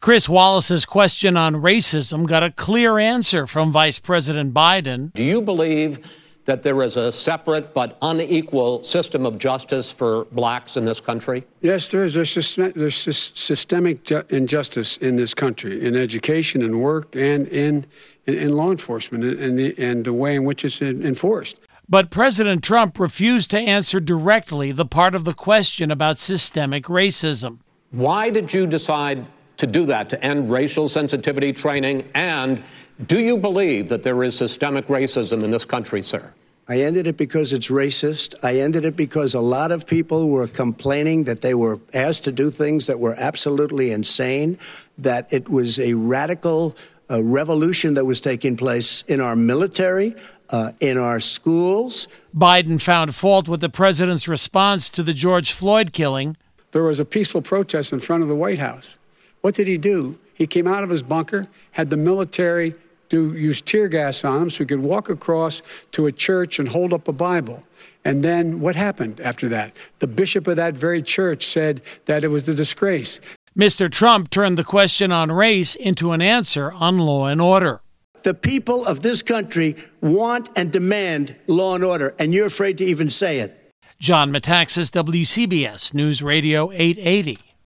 Chris Wallace's question on racism got a clear answer from Vice President Biden. Do you believe that there is a separate but unequal system of justice for blacks in this country? Yes, there is. There's, there's systemic ju- injustice in this country, in education and work and in, in, in law enforcement and the, and the way in which it's enforced. But President Trump refused to answer directly the part of the question about systemic racism. Why did you decide to do that, to end racial sensitivity training? And do you believe that there is systemic racism in this country, sir? I ended it because it's racist. I ended it because a lot of people were complaining that they were asked to do things that were absolutely insane, that it was a radical uh, revolution that was taking place in our military, uh, in our schools. Biden found fault with the president's response to the George Floyd killing. There was a peaceful protest in front of the White House. What did he do? He came out of his bunker, had the military do use tear gas on him so he could walk across to a church and hold up a Bible. And then what happened after that? The bishop of that very church said that it was a disgrace. Mr. Trump turned the question on race into an answer on law and order. The people of this country want and demand law and order, and you're afraid to even say it. John Metaxas, WCBS News Radio 880.